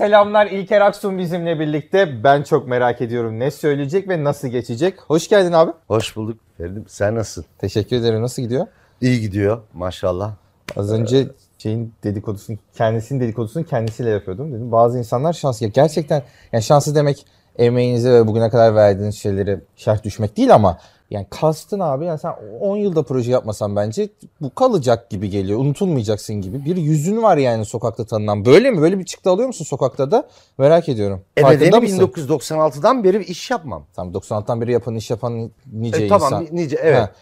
selamlar. İlker Aksun bizimle birlikte. Ben çok merak ediyorum ne söyleyecek ve nasıl geçecek. Hoş geldin abi. Hoş bulduk Feridim. Sen nasılsın? Teşekkür ederim. Nasıl gidiyor? İyi gidiyor maşallah. Az önce şeyin dedikodusunu, kendisinin dedikodusunu kendisiyle yapıyordum dedim. Bazı insanlar şans. Ya gerçekten yani şanslı demek emeğinize ve bugüne kadar verdiğiniz şeyleri şerh düşmek değil ama yani kastın abi yani sen 10 yılda proje yapmasan bence bu kalacak gibi geliyor. Unutulmayacaksın gibi. Bir yüzün var yani sokakta tanınan. Böyle mi? Böyle bir çıktı alıyor musun sokakta da? Merak ediyorum. E mısın? 1996'dan beri iş yapmam. Tamam 96'dan beri yapan iş yapan nice E, insan. tamam nice evet. Ha.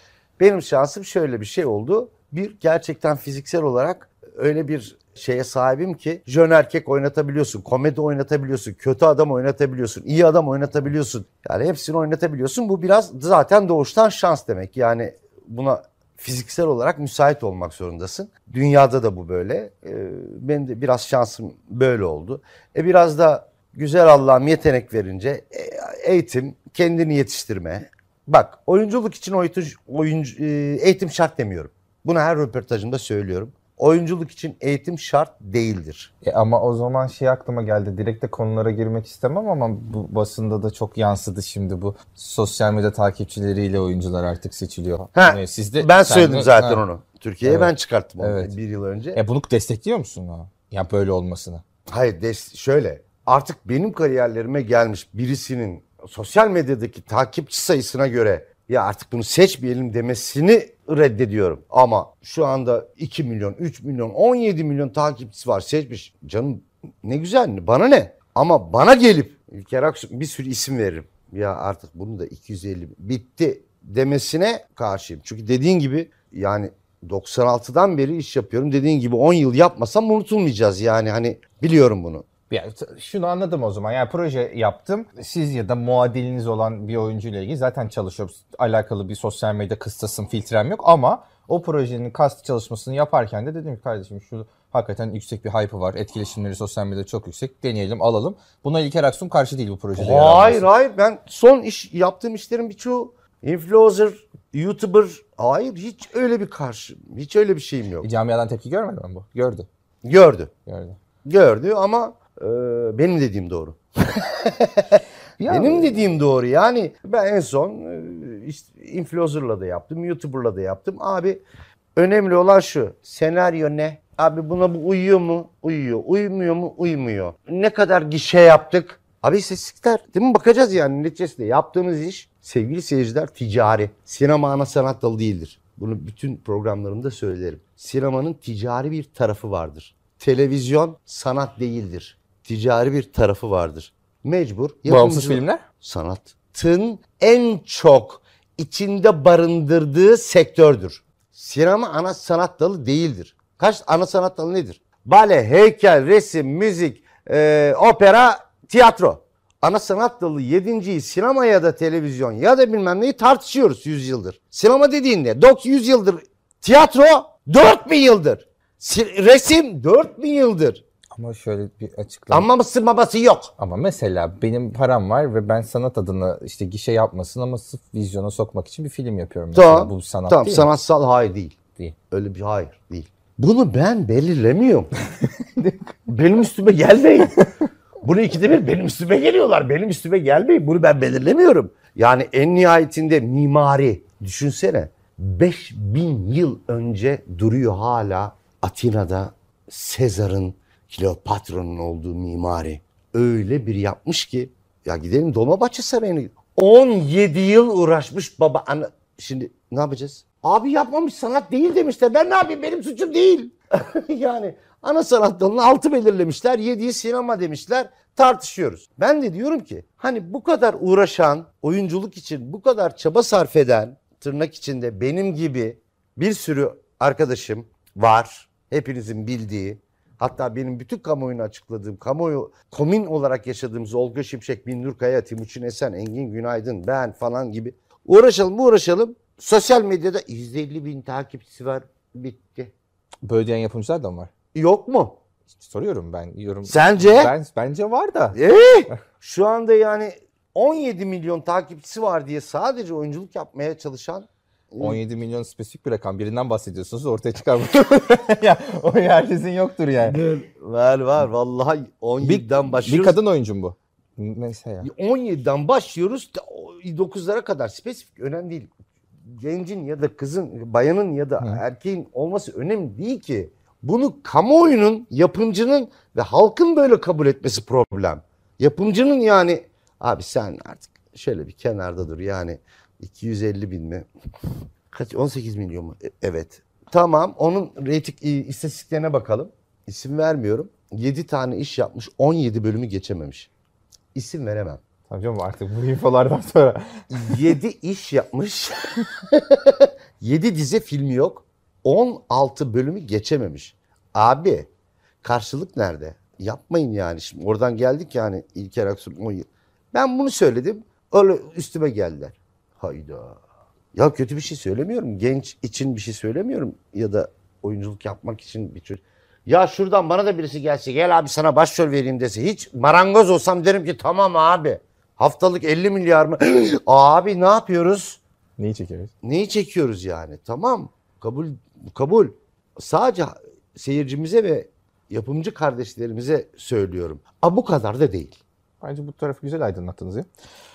Benim şansım şöyle bir şey oldu. Bir gerçekten fiziksel olarak öyle bir şeye sahibim ki jön erkek oynatabiliyorsun, komedi oynatabiliyorsun, kötü adam oynatabiliyorsun, iyi adam oynatabiliyorsun. Yani hepsini oynatabiliyorsun. Bu biraz zaten doğuştan şans demek. Yani buna fiziksel olarak müsait olmak zorundasın. Dünyada da bu böyle. Ee, benim de biraz şansım böyle oldu. E biraz da güzel Allah'ım yetenek verince e, eğitim, kendini yetiştirme. Bak oyunculuk için oyuncu, oyuncu, e, eğitim şart demiyorum. Bunu her röportajımda söylüyorum. Oyunculuk için eğitim şart değildir. E ama o zaman şey aklıma geldi. Direkt de konulara girmek istemem ama bu basında da çok yansıdı şimdi bu. Sosyal medya takipçileriyle oyuncular artık seçiliyor. Ha, Yani sizde ben söyledim de- zaten ha. onu. Türkiye'ye Evet. ben çıkarttım onu Evet. bir yıl önce. E bunu destekliyor musun ha? Ya böyle olmasını. Hayır des- şöyle artık benim kariyerlerime gelmiş birisinin sosyal medyadaki takipçi sayısına göre ya artık bunu seçmeyelim demesini reddediyorum. Ama şu anda 2 milyon, 3 milyon, 17 milyon takipçisi var seçmiş. Canım ne güzel bana ne? Ama bana gelip İlker Aksu bir sürü isim veririm. Ya artık bunu da 250 bitti demesine karşıyım. Çünkü dediğin gibi yani 96'dan beri iş yapıyorum. Dediğin gibi 10 yıl yapmasam unutulmayacağız yani hani biliyorum bunu. Ya t- şunu anladım o zaman. Yani proje yaptım. Siz ya da muadiliniz olan bir oyuncuyla ilgili zaten çalışıyorum. Alakalı bir sosyal medya kıstasım, filtrem yok ama o projenin kast çalışmasını yaparken de dedim ki kardeşim şu hakikaten yüksek bir hype'ı var. Etkileşimleri sosyal medyada çok yüksek. Deneyelim, alalım. Buna İlker Aksun karşı değil bu projede. Hayır hayır ben son iş yaptığım işlerin birçoğu influencer, YouTuber hayır hiç öyle bir karşı hiç öyle bir şeyim yok. E, Camiadan tepki görmedi mi bu? Gördü. Gördü. Gördü. Gördü ama benim dediğim doğru. Ya- Benim dediğim doğru. Yani ben en son e, işte influencer'la da yaptım, YouTuber'la da yaptım. Abi önemli olan şu. Senaryo ne? Abi buna bu uyuyor mu? Uyuyor. Uymuyor mu? Uymuyor. Ne kadar gişe yaptık? Abi istatistikler. Değil mi? Bakacağız yani neticesinde. Yaptığımız iş sevgili seyirciler ticari. Sinema ana sanat dalı değildir. Bunu bütün programlarımda söylerim. Sinemanın ticari bir tarafı vardır. Televizyon sanat değildir. Ticari bir tarafı vardır. Mecbur. Bağımsız filmler? sanatın en çok içinde barındırdığı sektördür. Sinema ana sanat dalı değildir. Kaç ana sanat dalı nedir? Bale, heykel, resim, müzik, e, opera, tiyatro. Ana sanat dalı yedinciyi sinema ya da televizyon ya da bilmem neyi tartışıyoruz 100 yıldır. Sinema dediğin ne? 900 yıldır. Tiyatro 4000 yıldır. Si- Resim 4000 yıldır. Ama şöyle bir açıklama. Ama mısır babası yok. Ama mesela benim param var ve ben sanat adına işte gişe yapmasın ama sırf vizyona sokmak için bir film yapıyorum. Mesela. Tamam. Bu sanat tamam, değil mi? sanatsal hayır değil. Değil. Öyle bir hayır değil. Bunu ben belirlemiyorum. benim üstüme gelmeyin. Bunu ikide bir benim üstüme geliyorlar. Benim üstüme gelmeyin. Bunu ben belirlemiyorum. Yani en nihayetinde mimari düşünsene. 5000 yıl önce duruyor hala Atina'da Sezar'ın Kleopatra'nın olduğu mimari. Öyle bir yapmış ki ya gidelim Dolmabahçe Sarayı'na. 17 yıl uğraşmış baba. Ana, şimdi ne yapacağız? Abi yapmamış sanat değil demişler. Ben ne yapayım benim suçum değil. yani ana sanat dalını altı belirlemişler. Yediği sinema demişler. Tartışıyoruz. Ben de diyorum ki hani bu kadar uğraşan oyunculuk için bu kadar çaba sarf eden tırnak içinde benim gibi bir sürü arkadaşım var. Hepinizin bildiği. Hatta benim bütün kamuoyunu açıkladığım, kamuoyu komün olarak yaşadığımız Olga Şimşek, Binur Kaya, Timuçin Esen, Engin Günaydın, ben falan gibi uğraşalım uğraşalım. Sosyal medyada 150 bin takipçisi var. Bitti. Böyle diyen yapımcılar da mı var? Yok mu? Soruyorum ben. Yorum. Sence? Ben, bence var da. Ee, şu anda yani 17 milyon takipçisi var diye sadece oyunculuk yapmaya çalışan 17 milyon spesifik bir rakam. Birinden bahsediyorsunuz ortaya çıkar. ya, o herkesin yoktur yani. Var var vallahi 17'den Bir başlıyoruz. kadın oyuncu mu bu? Neyse ya. 17'den başlıyoruz 9'lara kadar spesifik önemli değil. Gencin ya da kızın, bayanın ya da Hı. erkeğin olması önemli değil ki. Bunu kamuoyunun, yapımcının ve halkın böyle kabul etmesi problem. Yapımcının yani abi sen artık şöyle bir kenarda dur yani 250 bin mi? Kaç? 18 milyon mu? E- Evet. Tamam onun reyting istatistiklerine bakalım. İsim vermiyorum. 7 tane iş yapmış 17 bölümü geçememiş. İsim veremem. Tamam canım artık bu infolardan sonra. 7 iş yapmış. 7 dizi filmi yok. 16 bölümü geçememiş. Abi karşılık nerede? Yapmayın yani. Şimdi oradan geldik yani İlker Aksu. Ben bunu söyledim. Öyle üstüme geldiler. Hayda. Ya kötü bir şey söylemiyorum. Genç için bir şey söylemiyorum. Ya da oyunculuk yapmak için bir çocuk. Ya şuradan bana da birisi gelse gel abi sana başrol vereyim dese. Hiç marangoz olsam derim ki tamam abi. Haftalık 50 milyar mı? abi ne yapıyoruz? Neyi çekiyoruz? Neyi çekiyoruz yani? Tamam. Kabul kabul. Sadece seyircimize ve yapımcı kardeşlerimize söylüyorum. A bu kadar da değil. Bence bu tarafı güzel aydınlattınız ya.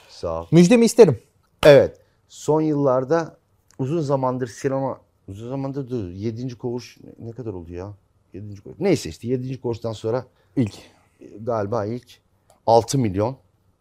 Sağ ol. Müjdemi isterim. Evet. Son yıllarda uzun zamandır sinema uzun zamandır dur. 7. koğuş ne- kadar oldu ya? 7. koğuş. Neyse işte 7. koğuştan sonra İlk. e, galiba ilk 6 milyon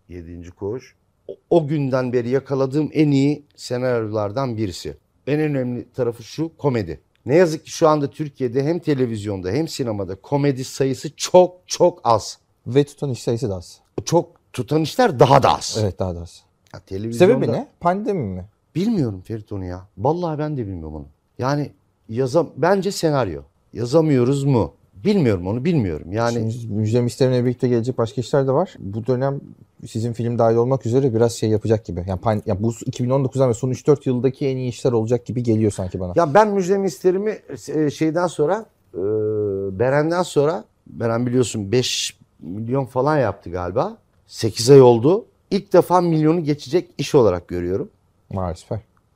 7. koğuş. O, o günden beri yakaladığım en iyi senaryolardan birisi. En önemli tarafı şu komedi. Ne yazık ki şu anda Türkiye'de hem televizyonda hem sinemada komedi sayısı çok çok az. Ve tutan iş sayısı da az. Çok tutan işler daha da az. Evet daha da az. Ya televizyonda... Sebebi ne? Pandemi mi? Bilmiyorum Ferit onu ya. Vallahi ben de bilmiyorum onu. Yani yazam bence senaryo. Yazamıyoruz mu? Bilmiyorum onu bilmiyorum. Yani Şimdi müjdemi isterimle birlikte gelecek başka işler de var. Bu dönem sizin film dahil olmak üzere biraz şey yapacak gibi. Yani, pan, ya bu 2019'dan ve son 3-4 yıldaki en iyi işler olacak gibi geliyor sanki bana. ya ben müjdemi isterimi e, şeyden sonra e, Beren'den sonra Beren biliyorsun 5 milyon falan yaptı galiba. 8 ay oldu. İlk defa milyonu geçecek iş olarak görüyorum.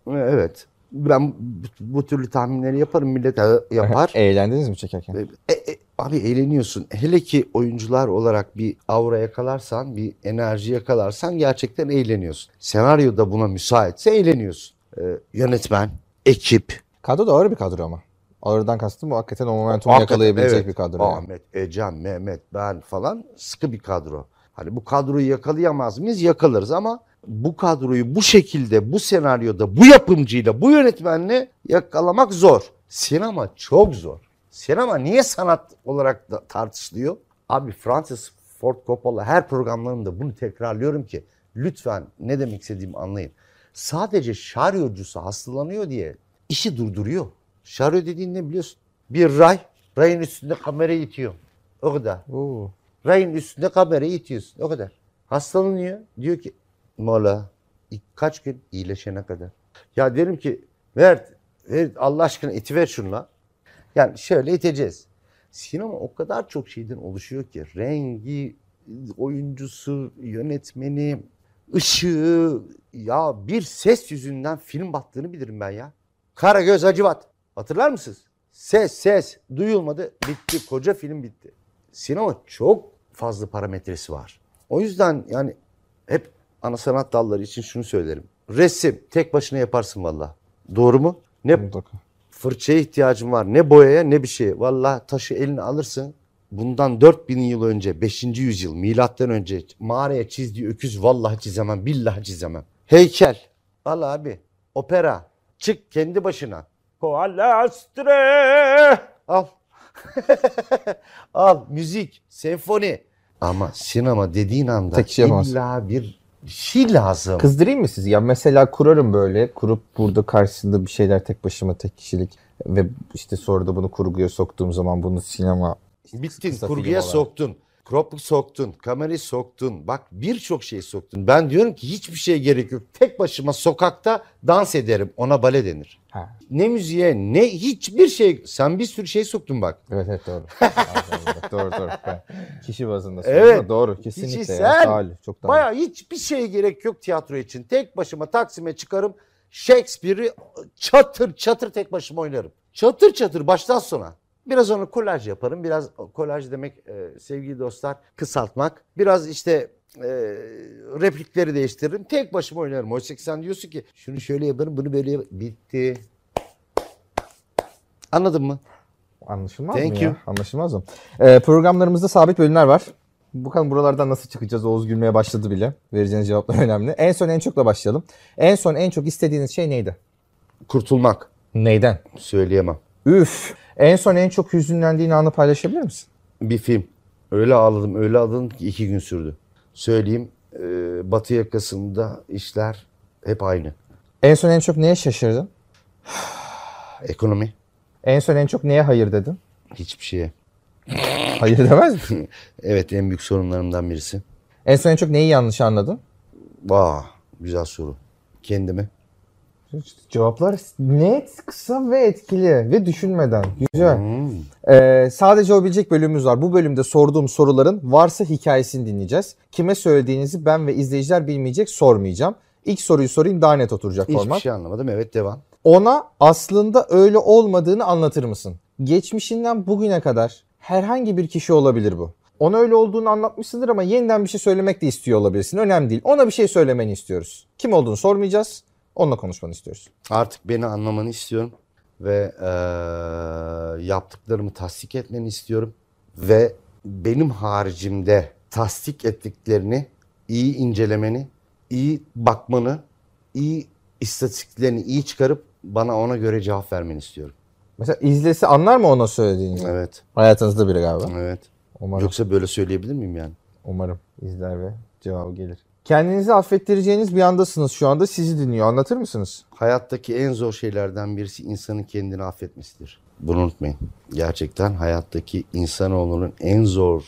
E, Evet. Ben bu, türlü tahminleri yaparım. Millet yapar. Eğlendiniz mi çekerken? E, e, abi eğleniyorsun. Hele ki oyuncular olarak bir aura yakalarsan, bir enerji yakalarsan gerçekten eğleniyorsun. Senaryo da buna müsaitse eğleniyorsun. E, yönetmen, ekip. Kadro da ağır bir kadro ama. Ağırdan kastım bu hakikaten o momentumu Hakikaten, yakalayabilecek evet. bir kadro. yani. Ahmet, Ecem, Mehmet, ben falan sıkı bir kadro. Hani bu kadroyu yakalayamaz mıyız? Yakalarız ama bu kadroyu bu şekilde, bu senaryoda, bu yapımcıyla, bu yönetmenle yakalamak zor. Sinema çok zor. Sinema niye sanat olarak da tartışılıyor? Abi Francis Ford Coppola her programlarında bunu tekrarlıyorum ki lütfen ne demek istediğimi anlayın. Sadece şaryocusu hastalanıyor diye işi durduruyor. Şaryo dediğin ne biliyorsun? Bir ray, rayın üstünde kamerayı itiyor. O kadar. Oo. Rayın üstünde kamerayı itiyorsun. O kadar. Hastalanıyor. Diyor ki mola. Kaç gün? iyileşene kadar. Ya derim ki ver, ver Allah aşkına itiver şunla. Yani şöyle iteceğiz. Sinema o kadar çok şeyden oluşuyor ki. Rengi, oyuncusu, yönetmeni, ışığı. Ya bir ses yüzünden film battığını bilirim ben ya. Karagöz Hacivat. Hatırlar mısınız? Ses ses duyulmadı bitti. Koca film bitti. Sinema çok fazla parametresi var. O yüzden yani hep ana sanat dalları için şunu söylerim. Resim tek başına yaparsın valla. Doğru mu? Ne Mutlaka. fırçaya ihtiyacın var ne boyaya ne bir şeye. Valla taşı eline alırsın. Bundan 4000 yıl önce 5. yüzyıl milattan önce mağaraya çizdiği öküz vallahi çizemem billahi çizemem. Heykel. Valla abi opera çık kendi başına. Koalastre. Al. Al müzik, senfoni. Ama sinema dediğin anda Tek şey yapamazsın. illa bir şey lazım. Kızdırayım mı sizi? Ya mesela kurarım böyle. Kurup burada karşısında bir şeyler tek başıma tek kişilik. Ve işte sonra da bunu kurguya soktuğum zaman bunu sinema Bittin, kısa kurguya film olarak. soktun. Cropluk soktun, kamerayı soktun. Bak birçok şey soktun. Ben diyorum ki hiçbir şeye gerek yok. Tek başıma sokakta dans ederim. Ona bale denir. Ha. Ne müziğe ne hiçbir şey. Sen bir sürü şey soktun bak. Evet evet doğru. Doğru doğru. Ben kişi bazında Evet. doğru kesinlikle. Kişi ya. sen. Sağ ol, Çok daha Baya hiçbir şeye gerek yok tiyatro için. Tek başıma Taksim'e çıkarım. Shakespeare'i çatır çatır tek başıma oynarım. Çatır çatır baştan sona. Biraz onu kolaj yaparım. Biraz kolaj demek e, sevgili dostlar kısaltmak. Biraz işte e, replikleri değiştiririm. Tek başıma oynarım. Oysa sen diyorsun ki şunu şöyle yaparım bunu böyle yaparım. Bitti. Anladın mı? Anlaşılmaz Thank mı you. ya? Anlaşılmaz mı? Ee, programlarımızda sabit bölümler var. Bakalım buralardan nasıl çıkacağız? Oğuz gülmeye başladı bile. Vereceğiniz cevaplar önemli. En son en çokla başlayalım. En son en çok istediğiniz şey neydi? Kurtulmak. Neyden? Söyleyemem. Üf. En son en çok hüzünlendiğin anı paylaşabilir misin? Bir film. Öyle ağladım, öyle ağladım ki iki gün sürdü. Söyleyeyim, e, batı yakasında işler hep aynı. En son en çok neye şaşırdın? Ekonomi, En son en çok neye hayır dedin? hiçbir şeye. Hayır demez misin? Evet, en büyük sorunlarımdan birisi. en son en çok neyi yanlış anladın? Vah, güzel soru. Kendimi. Cevaplar net, kısa ve etkili ve düşünmeden. Güzel. Ee, sadece o bilecek bölümümüz var. Bu bölümde sorduğum soruların varsa hikayesini dinleyeceğiz. Kime söylediğinizi ben ve izleyiciler bilmeyecek sormayacağım. İlk soruyu sorayım daha net oturacak Hiçbir format. şey anlamadım. Evet, devam. Ona aslında öyle olmadığını anlatır mısın? Geçmişinden bugüne kadar herhangi bir kişi olabilir bu. Ona öyle olduğunu anlatmışsındır ama yeniden bir şey söylemek de istiyor olabilirsin. Önemli değil. Ona bir şey söylemeni istiyoruz. Kim olduğunu sormayacağız. Onunla konuşmanı istiyoruz. Artık beni anlamanı istiyorum. Ve e, yaptıklarımı tasdik etmeni istiyorum. Ve benim haricimde tasdik ettiklerini iyi incelemeni, iyi bakmanı, iyi istatistiklerini iyi çıkarıp bana ona göre cevap vermeni istiyorum. Mesela izlesi anlar mı ona söylediğinizi? Evet, Hayatınızda biri galiba. evet. Umarım. Yoksa böyle söyleyebilir miyim yani? Umarım izler ve cevabı gelir. Kendinizi affettireceğiniz bir andasınız şu anda. Sizi dinliyor. Anlatır mısınız? Hayattaki en zor şeylerden birisi insanın kendini affetmesidir. Bunu unutmayın. Gerçekten hayattaki insanoğlunun en zor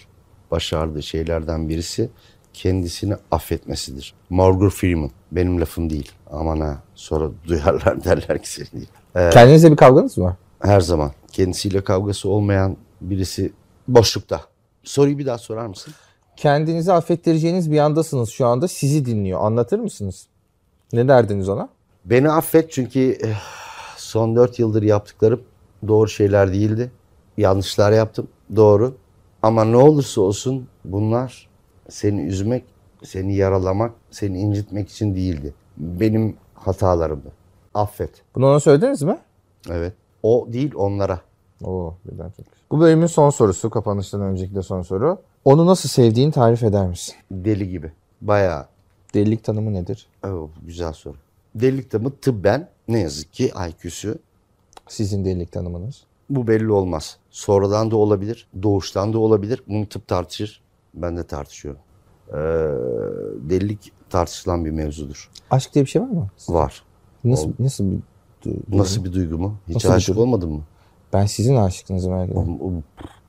başardığı şeylerden birisi kendisini affetmesidir. Morgan Freeman. Benim lafım değil. Aman ha sonra duyarlar derler ki senin değil. Ee, Kendinizle bir kavganız mı var? her zaman kendisiyle kavgası olmayan birisi boşlukta. Soruyu bir daha sorar mısın? Kendinizi affettireceğiniz bir andasınız şu anda. Sizi dinliyor. Anlatır mısınız? Ne derdiniz ona? Beni affet çünkü eh, son 4 yıldır yaptıklarım doğru şeyler değildi. Yanlışlar yaptım. Doğru. Ama ne olursa olsun bunlar seni üzmek, seni yaralamak, seni incitmek için değildi. Benim hatalarımdı. Affet. Bunu ona söylediniz mi? Evet. O değil onlara. Oo, birden çok. Bu bölümün son sorusu. Kapanıştan önceki de son soru. Onu nasıl sevdiğini tarif eder misin? Deli gibi. Bayağı Delilik tanımı nedir? oh, güzel soru. Delilik de mi tıbben ne yazık ki IQ'su Sizin delilik tanımınız. Bu belli olmaz. Sonradan da olabilir, doğuştan da olabilir. Bunu tıp tartışır, ben de tartışıyorum. Ee, delilik tartışılan bir mevzudur. Aşk diye bir şey var mı? Var. Nasıl, nasıl bir du- duygu? Nasıl bir duygu mu? Hiç Nasıl aşık olmadın mı? Ben sizin aşkınızı merak ediyorum.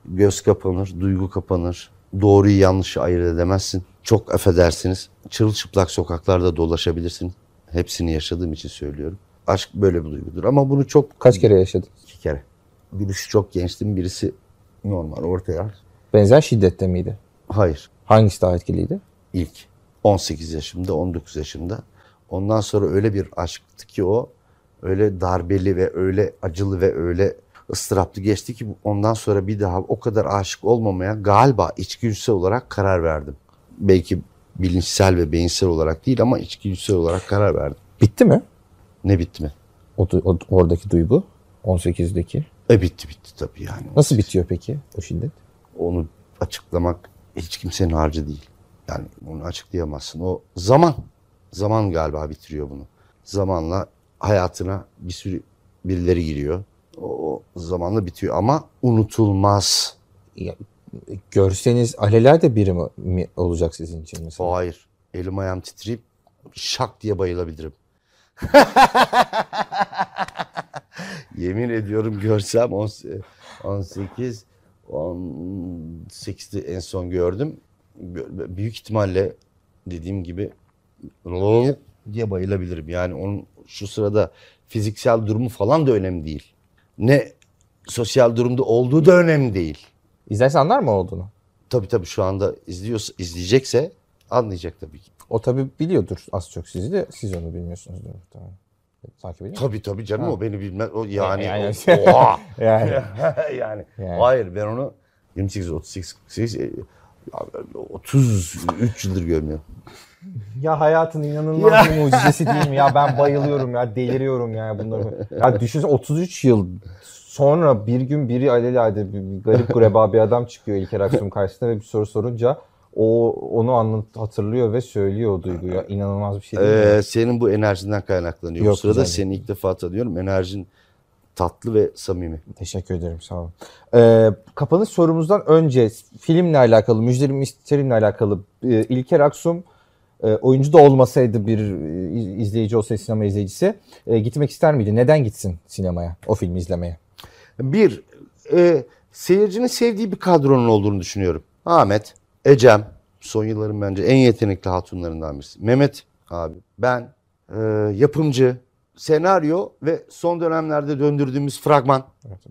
Göz kapanır, duygu kapanır. Doğruyu yanlışı ayırt edemezsin. Çok affedersiniz. Çırılçıplak sokaklarda dolaşabilirsin. Hepsini yaşadığım için söylüyorum. Aşk böyle bir duygudur. Ama bunu çok Kaç kere yaşadın? iki kere. Birisi çok gençtim, birisi normal orta yaş. Benzer şiddette miydi? Hayır. Hangisi daha etkiliydi? ilk 18 yaşımda, 19 yaşımda. Ondan sonra öyle bir aşktı ki o öyle darbeli ve öyle acılı ve öyle ıstıraplı geçti ki ondan sonra bir daha o kadar aşık olmamaya galiba içgüdüsel olarak karar verdim. Belki bilinçsel ve beyinsel olarak değil ama içgüdüsel olarak karar verdim. Bitti mi? Ne bitti mi? O, o- oradaki duygu 18'deki. E bitti bitti tabii yani. Nasıl bitiyor peki o şiddet? Onu açıklamak hiç kimsenin harcı değil. Yani onu açıklayamazsın. O zaman, zaman galiba bitiriyor bunu. Zamanla hayatına bir sürü birileri giriyor. O, o zamanla bitiyor ama unutulmaz. Ya, görseniz alelade biri mi, mi olacak sizin için mesela? O hayır. Elim ayağım titreyip şak diye bayılabilirim. Yemin ediyorum görsem on- 18 18'de en son gördüm. Büyük ihtimalle dediğim gibi diye bayılabilirim. Yani onun şu sırada fiziksel durumu falan da önemli değil. Ne sosyal durumda olduğu da önemli değil. İzlerse anlar mı olduğunu? Tabii tabii şu anda izliyorsa, izleyecekse anlayacak tabii ki. O tabii biliyordur az çok sizi de siz onu bilmiyorsunuzdur muhtemelen. Takip ediyor? Tabii tabii canım Ha. o beni bilmez. O yani Yani- o- oha. Yani. yani. Yani. Hayır ben onu 28 38 48 e, 33 yıldır görmüyorum. Ya hayatın inanılmaz Ya. bir mucizesi değil mi? Ya ben bayılıyorum ya deliriyorum ya bunları. Ya düşünsene 33 yıl sonra bir gün biri alelade bir, bir garip gureba bir adam çıkıyor İlker Aksu'nun karşısına ve bir soru sorunca o onu anlat, hatırlıyor ve söylüyor o duyguyu. Ya, İnanılmaz bir şey değil mi? Ee, senin bu enerjinden kaynaklanıyor. Yok, bu sırada güzel. seni ilk defa tanıyorum. Enerjin tatlı ve samimi. Teşekkür ederim sağ olun. Ee, kapanış sorumuzdan önce filmle alakalı, Müjdelim Misterim'le alakalı e, İlker Aksum e, oyuncu da olmasaydı bir e, izleyici olsaydı sinema izleyicisi e, gitmek ister miydi? Neden gitsin sinemaya o filmi izlemeye? Bir, e, seyircinin sevdiği bir kadronun olduğunu düşünüyorum. Ahmet, Ecem, son yılların bence en yetenekli hatunlarından birisi. Mehmet abi, ben, e, yapımcı, senaryo ve son dönemlerde döndürdüğümüz fragman,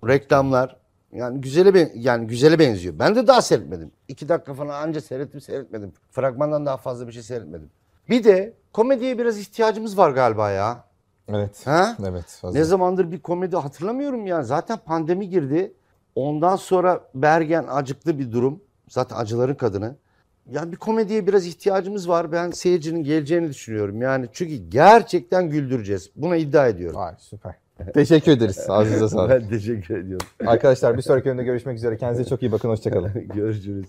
reklamlar. Yani güzele ben, yani güzele benziyor. Ben de daha seyretmedim. İki dakika falan anca seyrettim seyretmedim. Fragmandan daha fazla bir şey seyretmedim. Bir de komediye biraz ihtiyacımız var galiba ya. Evet. Ha? Evet. fazla. Ne zamandır bir komedi hatırlamıyorum ya. Zaten pandemi girdi. Ondan sonra Bergen acıklı bir durum. Zaten acıların kadını. Yani bir komediye biraz ihtiyacımız var. Ben seyircinin geleceğini düşünüyorum. Yani çünkü gerçekten güldüreceğiz. Buna iddia ediyorum. Vay süper. Teşekkür ederiz. Ağzınıza sağlık. Ben teşekkür ediyorum. Arkadaşlar bir sonraki bölümde görüşmek üzere. Kendinize çok iyi bakın. Hoşçakalın. Görüşürüz.